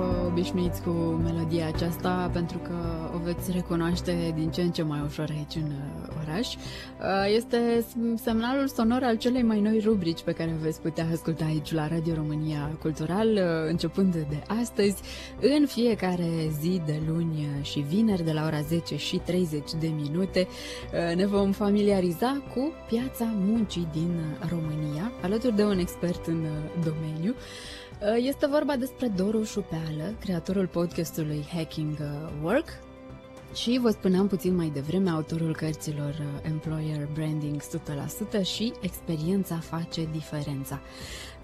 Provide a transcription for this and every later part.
Vă obișnuiți cu melodia aceasta pentru că o veți recunoaște din ce în ce mai ușor aici în uh, oraș. Uh, Este semnalul sonor al celei mai noi rubrici pe care veți putea asculta aici la Radio România Cultural, uh, începând de astăzi, în fiecare zi de luni și vineri de la ora 10 și 30 de minute. Uh, Ne vom familiariza cu piața muncii din România, alături de un expert în uh, domeniu. Uh, Este vorba despre Doru Șupeală, creatorul podcastului Hacking uh, Work, și vă spuneam puțin mai devreme autorul cărților uh, Employer Branding 100% și Experiența face diferența.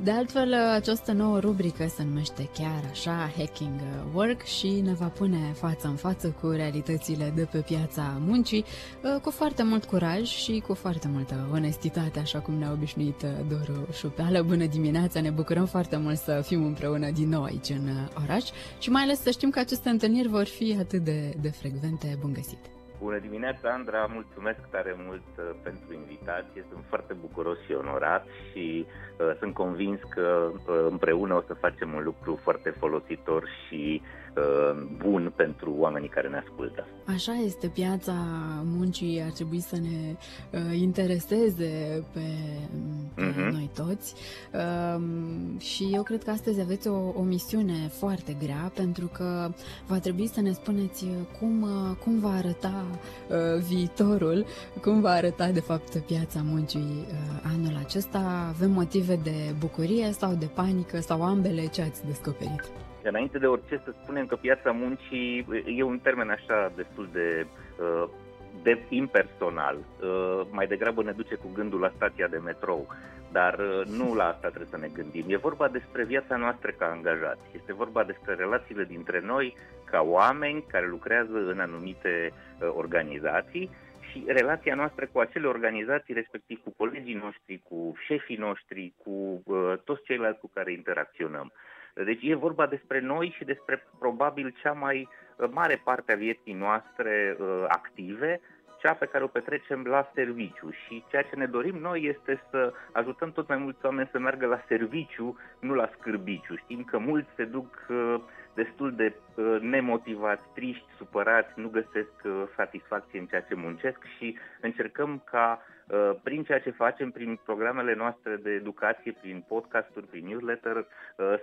De altfel, uh, această nouă rubrică se numește chiar așa Hacking uh, Work și ne va pune față în față cu realitățile de pe piața muncii, uh, cu foarte mult curaj și cu foarte multă onestitate, așa cum ne-a obișnuit uh, Doru Șupeală. Bună dimineața, ne bucurăm foarte mult să fim împreună din nou aici în uh, oraș și mai ales să știm că aceste întâlniri vor fi atât de, de frecvente. Bun găsit! Bună dimineața, Andra, mulțumesc tare mult uh, pentru invitație, sunt foarte bucuros și onorat și uh, sunt convins că uh, împreună o să facem un lucru foarte folositor și uh, bun pentru oamenii care ne ascultă. Așa este, piața muncii ar trebui să ne uh, intereseze pe, pe Mhm. noi toți um, și eu cred că astăzi aveți o, o misiune foarte grea pentru că va trebui să ne spuneți uh, cum, uh, cum va arăta uh, viitorul, cum va arăta de fapt piața muncii uh, anul acesta. Avem motive de bucurie sau de panică sau ambele ce ați descoperit? Înainte de orice să spunem că piața muncii e un termen așa destul de, uh, de impersonal. Uh, Mai degrabă ne duce cu gândul la stația de metrou, dar uh, nu la asta trebuie să ne gândim. E vorba despre viața noastră ca angajați. Este vorba despre relațiile dintre noi ca oameni care lucrează în anumite uh, organizații și relația noastră cu acele organizații, respectiv cu colegii noștri, cu șefii noștri, cu uh, toți ceilalți cu care interacționăm. Deci e vorba despre noi și despre probabil cea mai uh, mare parte a vieții noastre uh, active, cea pe care o petrecem la serviciu și ceea ce ne dorim noi este să ajutăm tot mai mulți oameni să meargă la serviciu, nu la scârbiciu. Știm că mulți se duc uh, destul de uh, nemotivați, triști, supărați, nu găsesc uh, satisfacție în ceea ce muncesc și încercăm ca uh, prin ceea ce facem, prin programele noastre de educație, prin podcasturi, prin newsletter, uh,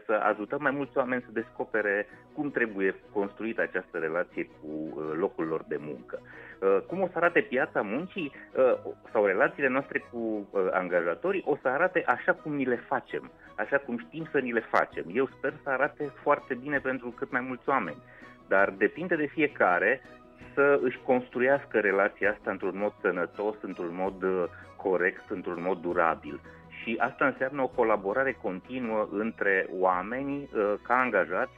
să ajutăm mai mulți oameni să descopere cum trebuie construită această relație cu uh, locul lor de muncă. Uh, Cum o să arate piața muncii uh, sau relațiile noastre cu uh, angajatorii, o să arate așa cum ni le facem, așa cum știm să ni le facem. Eu sper să arate foarte bine pentru cât mai mulți oameni, dar depinde de fiecare să își construiască relația asta într-un mod sănătos, într-un mod uh, corect, într-un mod durabil. Și asta înseamnă o colaborare continuă între oameni uh, ca angajați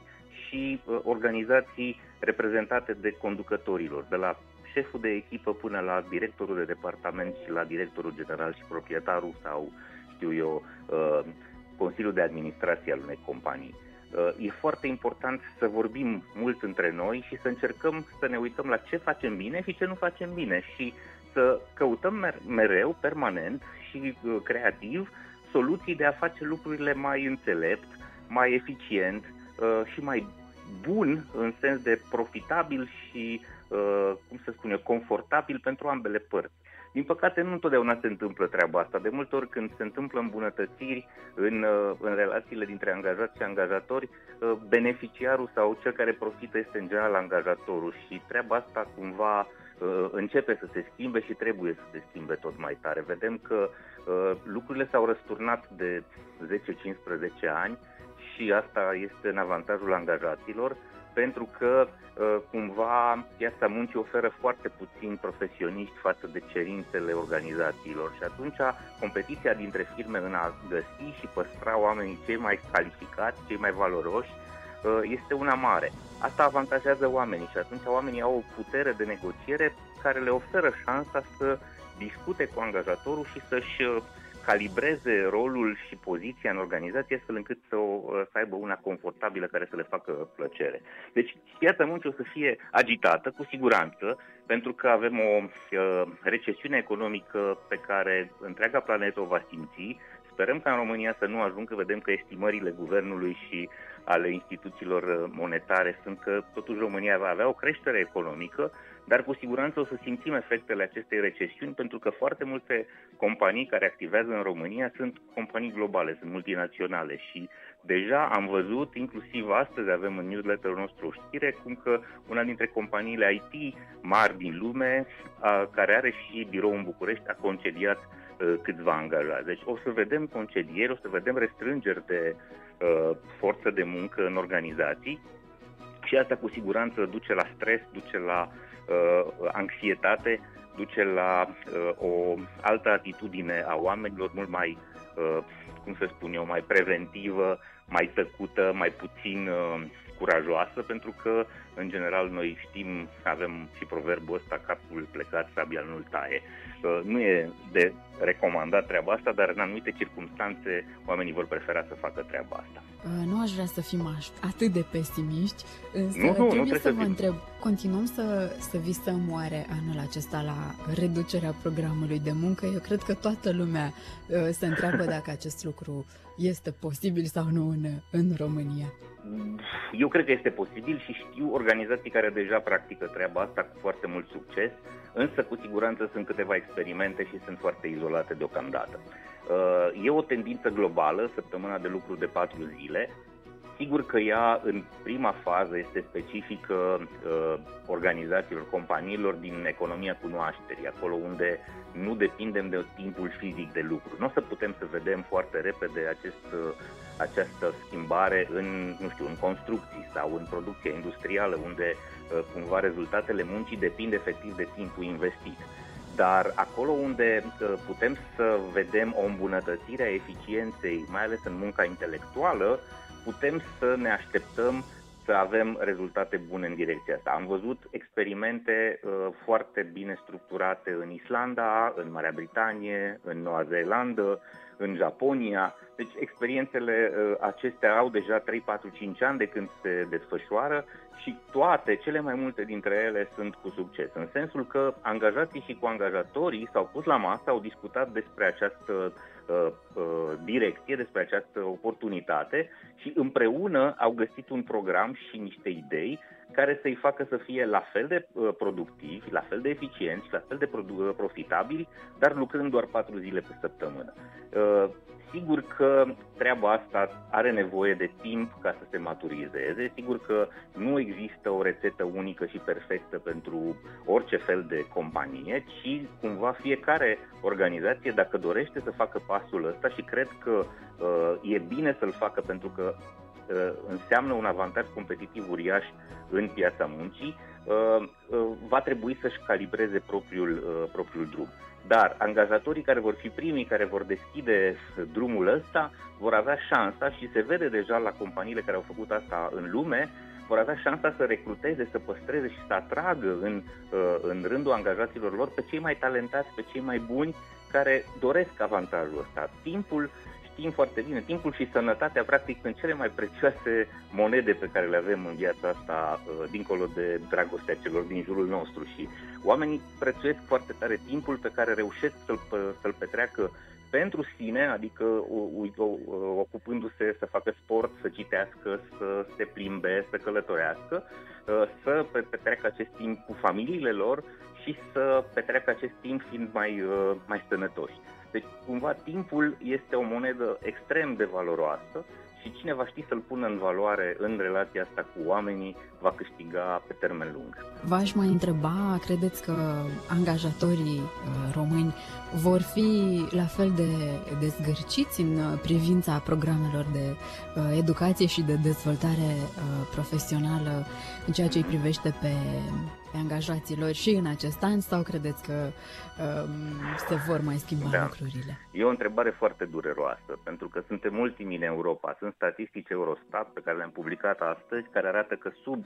și uh, organizații reprezentate de conducătorilor, de la șeful de echipă până la directorul de departament și la directorul general și proprietarul sau, știu eu, uh, Consiliul de Administrație al unei companii. Uh, E foarte important să vorbim mult între noi și să încercăm să ne uităm la ce facem bine și ce nu facem bine și să căutăm mer- mereu, permanent și uh, creativ soluții de a face lucrurile mai înțelept, mai eficient uh, și mai bun în sens de profitabil și, uh, cum să spun eu, confortabil pentru ambele părți. Din păcate, nu întotdeauna se întâmplă treaba asta. De multe ori, când se întâmplă îmbunătățiri în, uh, în relațiile dintre angajați și angajatori, uh, beneficiarul sau cel care profită este în general angajatorul și treaba asta cumva uh, începe să se schimbe și trebuie să se schimbe tot mai tare. Vedem că uh, lucrurile s-au răsturnat de 10-15 ani și asta este în avantajul angajaților, pentru că uh, cumva piața muncii oferă foarte puțini profesioniști față de cerințele organizațiilor și atunci competiția dintre firme în a găsi și păstra oamenii cei mai calificați, cei mai valoroși, uh, este una mare. Asta avantajează oamenii și atunci oamenii au o putere de negociere care le oferă șansa să discute cu angajatorul și să-și uh, calibreze rolul și poziția în organizație astfel încât să, o, să aibă una confortabilă care să le facă plăcere. Deci piața muncii o să fie agitată, cu siguranță, pentru că avem o uh, recesiune economică pe care întreaga planetă o va simți. Sperăm ca în România să nu ajungă, vedem că estimările guvernului și ale instituțiilor monetare sunt că totuși România va avea o creștere economică, dar cu siguranță o să simțim efectele acestei recesiuni pentru că foarte multe companii care activează în România sunt companii globale, sunt multinaționale și deja am văzut, inclusiv astăzi avem în newsletterul nostru o știre, cum că una dintre companiile IT mari din lume, a, care are și birou în București, a concediat a, câțiva angajați. Deci o să vedem concedieri, o să vedem restrângeri de a, forță de muncă în organizații și asta cu siguranță duce la stres, duce la uh, anxietate, duce la uh, o altă atitudine a oamenilor mult mai, uh, cum să spun eu, mai preventivă, mai tăcută, mai puțin uh, curajoasă, pentru că, în general, noi știm, avem și proverbul ăsta, capul plecat, sabia nu-l taie. Uh, nu e de recomandat treaba asta, dar în anumite circunstanțe oamenii vor prefera să facă treaba asta. Uh, nu aș vrea să fim atât de pesimiști, însă nu, nu, trebuie, nu trebuie să, să vă fim. întreb, continuăm să, să visăm oare anul acesta la reducerea programului de muncă? Eu cred că toată lumea uh, se întreabă dacă acest lucru este posibil sau nu în, în România. Eu cred că este posibil și știu organizații care deja practică treaba asta cu foarte mult succes, însă cu siguranță sunt câteva experimente și sunt foarte izolate deocamdată. Uh, e o tendință globală, săptămâna de lucru de patru zile. Sigur că ea în prima fază este specifică uh, organizațiilor, companiilor din economia cunoașterii, acolo unde nu depindem de timpul fizic de lucru. Nu o să putem să vedem foarte repede acest, uh, această schimbare în, nu știu, în construcții sau în producția industrială, unde uh, cumva rezultatele muncii depind efectiv de timpul investit dar acolo unde uh, putem să vedem o îmbunătățire a eficienței, mai ales în munca intelectuală, putem să ne așteptăm să avem rezultate bune în direcția asta. Am văzut experimente uh, foarte bine structurate în Islanda, în Marea Britanie, în Noua Zeelandă, în Japonia. Deci experiențele uh, acestea au deja 3, 4, 5 ani de când se desfășoară și toate, cele mai multe dintre ele sunt cu succes. În sensul că angajații și cu angajatorii s-au pus la masă, au discutat despre această uh, uh, direcție, despre această oportunitate și împreună au găsit un program și niște idei care să-i facă să fie la fel de uh, productivi, la fel de eficienți, la fel de profitabili, dar lucrând doar patru zile pe săptămână. Uh, sigur că treaba asta are nevoie de timp ca să se maturizeze. Sigur că nu există o rețetă unică și perfectă pentru orice fel de companie, ci cumva fiecare organizație, dacă dorește să facă pasul ăsta și cred că uh, e bine să-l facă pentru că uh, înseamnă un avantaj competitiv uriaș în piața muncii, uh, uh, va trebui să-și calibreze propriul, uh, propriul drum. Dar angajatorii care vor fi primii care vor deschide drumul ăsta vor avea șansa și se vede deja la companiile care au făcut asta în lume, vor avea șansa să recruteze, să păstreze și să atragă în, în rândul angajaților lor pe cei mai talentați, pe cei mai buni care doresc avantajul ăsta. Timpul știm foarte bine, timpul și sănătatea practic sunt cele mai prețioase monede pe care le avem în viața asta, uh, dincolo de dragostea celor din jurul nostru și oamenii prețuiesc foarte tare timpul pe care reușesc să-l, să-l petreacă pentru sine, adică ocupându-se să facă sport, să citească, să se plimbe, să călătorească, uh, să petreacă acest timp cu familiile lor și să petreacă acest timp fiind mai, uh, mai sănătoși. Deci, cumva, timpul este o monedă extrem de valoroasă și cine va ști să-l pună în valoare în relația asta cu oamenii va câștiga pe termen lung. V-aș mai întreba, credeți că angajatorii uh, români vor fi la fel de dezgărciți în uh, privința programelor de uh, educație și de dezvoltare profesională în ceea ce îi privește pe angajaților și în acest an sau credeți că um, se vor mai schimba da. lucrurile? E o întrebare foarte dureroasă, pentru că suntem ultimii în Europa. Sunt statistici Eurostat pe care le-am publicat astăzi, care arată că sub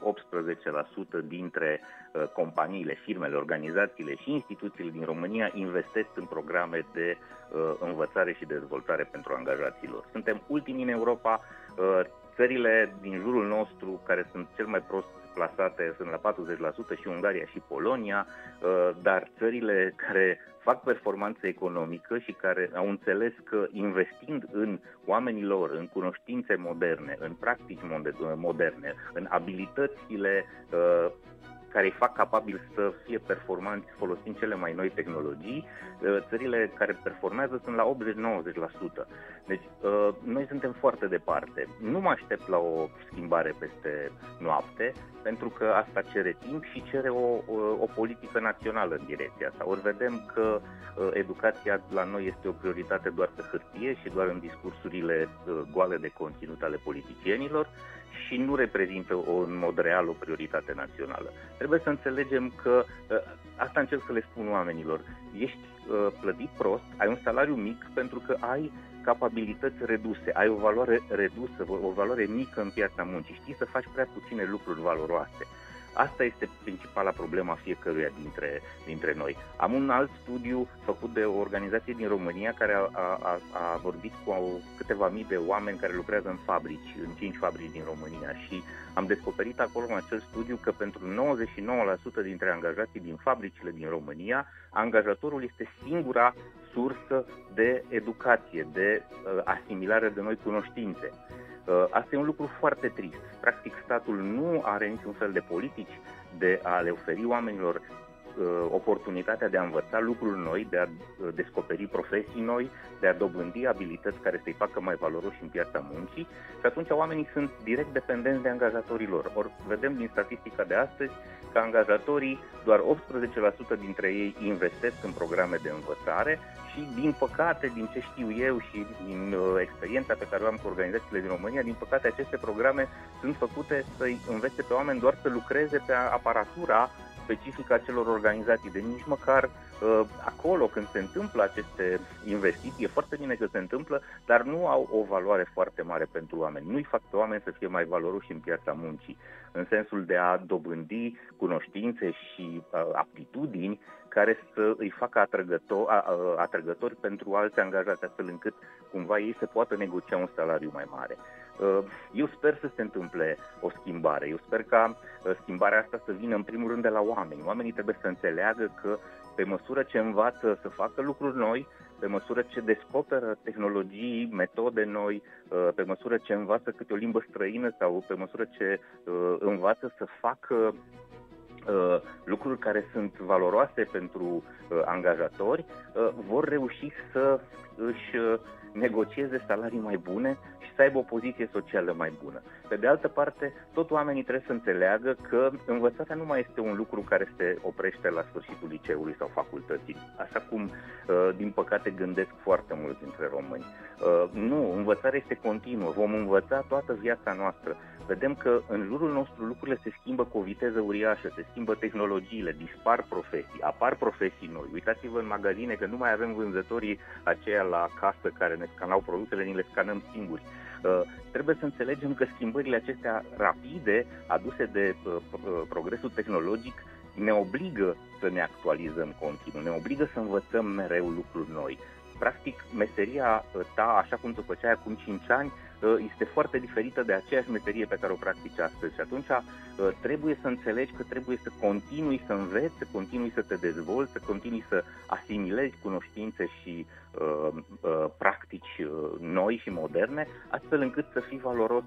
18% dintre uh, companiile, firmele, organizațiile și instituțiile din România investesc în programe de uh, învățare și dezvoltare pentru angajaților. Suntem ultimii în Europa, uh, țările din jurul nostru care sunt cel mai prost plasate sunt la 40% și Ungaria și Polonia, uh, dar țările care fac performanță economică și care au înțeles că investind în oamenii lor, în cunoștințe moderne, în practici moderne, în abilitățile uh, care îi fac capabil să fie performanți folosind cele mai noi tehnologii, uh, țările care performează sunt la 80-90%. Deci uh, noi suntem foarte departe. Nu mă aștept la o schimbare peste noapte, pentru că asta cere timp și cere o, o politică națională în direcția asta. Ori vedem că uh, educația la noi este o prioritate doar pe hârtie și doar în discursurile goale de conținut ale politicienilor și nu reprezintă o, în mod real o prioritate națională. Trebuie să înțelegem că, ă, asta încerc să le spun oamenilor, ești ă, plătit prost, ai un salariu mic pentru că ai capabilități reduse, ai o valoare redusă, o valoare mică în piața muncii, știi să faci prea puține lucruri valoroase. Asta este principala problemă a fiecăruia dintre, dintre noi. Am un alt studiu făcut de o organizație din România care a, a, a vorbit cu câteva mii de oameni care lucrează în fabrici, în cinci fabrici din România și am descoperit acolo în acel studiu că pentru 99% dintre angajații din fabricile din România, angajatorul este singura sursă de educație, de uh, asimilare de noi cunoștințe. Uh, asta e un lucru foarte trist. Practic, statul nu are niciun fel de politici de a le oferi oamenilor uh, oportunitatea de a învăța lucruri noi, de a uh, descoperi profesii noi, de a dobândi abilități care să-i facă mai valoroși în piața muncii și atunci oamenii sunt direct dependenți de angajatorii lor. Ori vedem din statistica de astăzi că angajatorii, doar 18% dintre ei investesc în programe de învățare și, din păcate, din ce știu eu și din uh, experiența pe care o am cu organizațiile din România, din păcate aceste programe sunt făcute să-i învețe pe oameni doar să lucreze pe aparatura specifică a celor organizații, de nici măcar uh, acolo când se întâmplă aceste investiții, e foarte bine că se întâmplă, dar nu au o valoare foarte mare pentru oameni. Nu-i fac pe oameni să fie mai valoroși în piața muncii, în sensul de a dobândi cunoștințe și uh, aptitudini care să îi facă atrăgător, uh, atrăgători pentru alți angajați, astfel încât cumva ei să poată negocia un salariu mai mare. Uh, eu sper să se întâmple o schimbare. Eu sper ca uh, schimbarea asta să vină în primul rând de la oameni. Oamenii trebuie să înțeleagă că pe măsură ce învață să facă lucruri noi, pe măsură ce descoperă tehnologii, metode noi, uh, pe măsură ce învață câte o limbă străină sau pe măsură ce învață să facă lucruri care sunt valoroase pentru angajatori, vor reuși să își negocieze salarii mai bune și să aibă o poziție socială mai bună. Pe de altă parte, tot oamenii trebuie să înțeleagă că învățarea nu mai este un lucru care se oprește la sfârșitul liceului sau facultății, așa cum, uh, din păcate, gândesc foarte mulți dintre români. Uh, nu, învățarea este continuă, vom învăța toată viața noastră. Vedem că în jurul nostru lucrurile se schimbă cu o viteză uriașă, se schimbă tehnologiile, dispar profesii, apar profesii noi. Uitați-vă în magazine că nu mai avem vânzătorii aceia la casă care ne scanau produsele, ni le scanăm singuri. Uh, trebuie să înțelegem că schimbările acestea rapide, aduse de uh, uh, progresul tehnologic, ne obligă să ne actualizăm continuu, ne obligă să învățăm mereu lucruri noi. Practic, meseria ta, așa cum tu făceai acum 5 ani, este foarte diferită de aceeași meserie pe care o practici astăzi și atunci trebuie să înțelegi că trebuie să continui să înveți, să continui să te dezvolți, să continui să asimilezi cunoștințe și uh, uh, practici uh, noi și moderne, astfel încât să fii valoros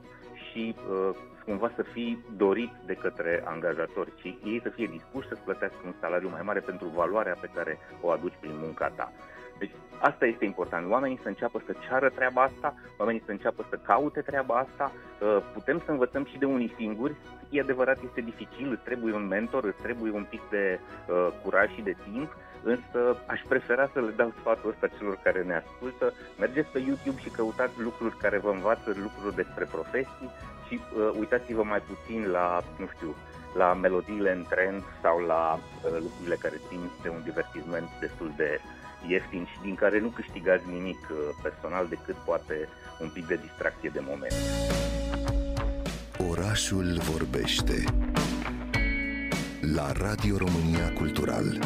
și uh, cumva să fii dorit de către angajatori, ci ei să fie dispuși să-ți plătească un salariu mai mare pentru valoarea pe care o aduci prin munca ta. Deci asta este important. Oamenii să înceapă să ceară treaba asta, oamenii să înceapă să caute treaba asta. Uh, putem să învățăm și de unii singuri. E adevărat, este dificil, îți trebuie un mentor, îți trebuie un pic de uh, curaj și de timp, însă aș prefera să le dau sfatul ăsta celor care ne ascultă. Mergeți pe YouTube și căutați lucruri care vă învață lucruri despre profesii și uh, uitați-vă mai puțin la, nu știu, la melodiile în trend sau la uh, lucrurile care țin de un divertisment destul de ieftin și din care nu câștigați nimic uh, personal decât poate un pic de distracție de moment. Orașul vorbește la Radio România Cultural.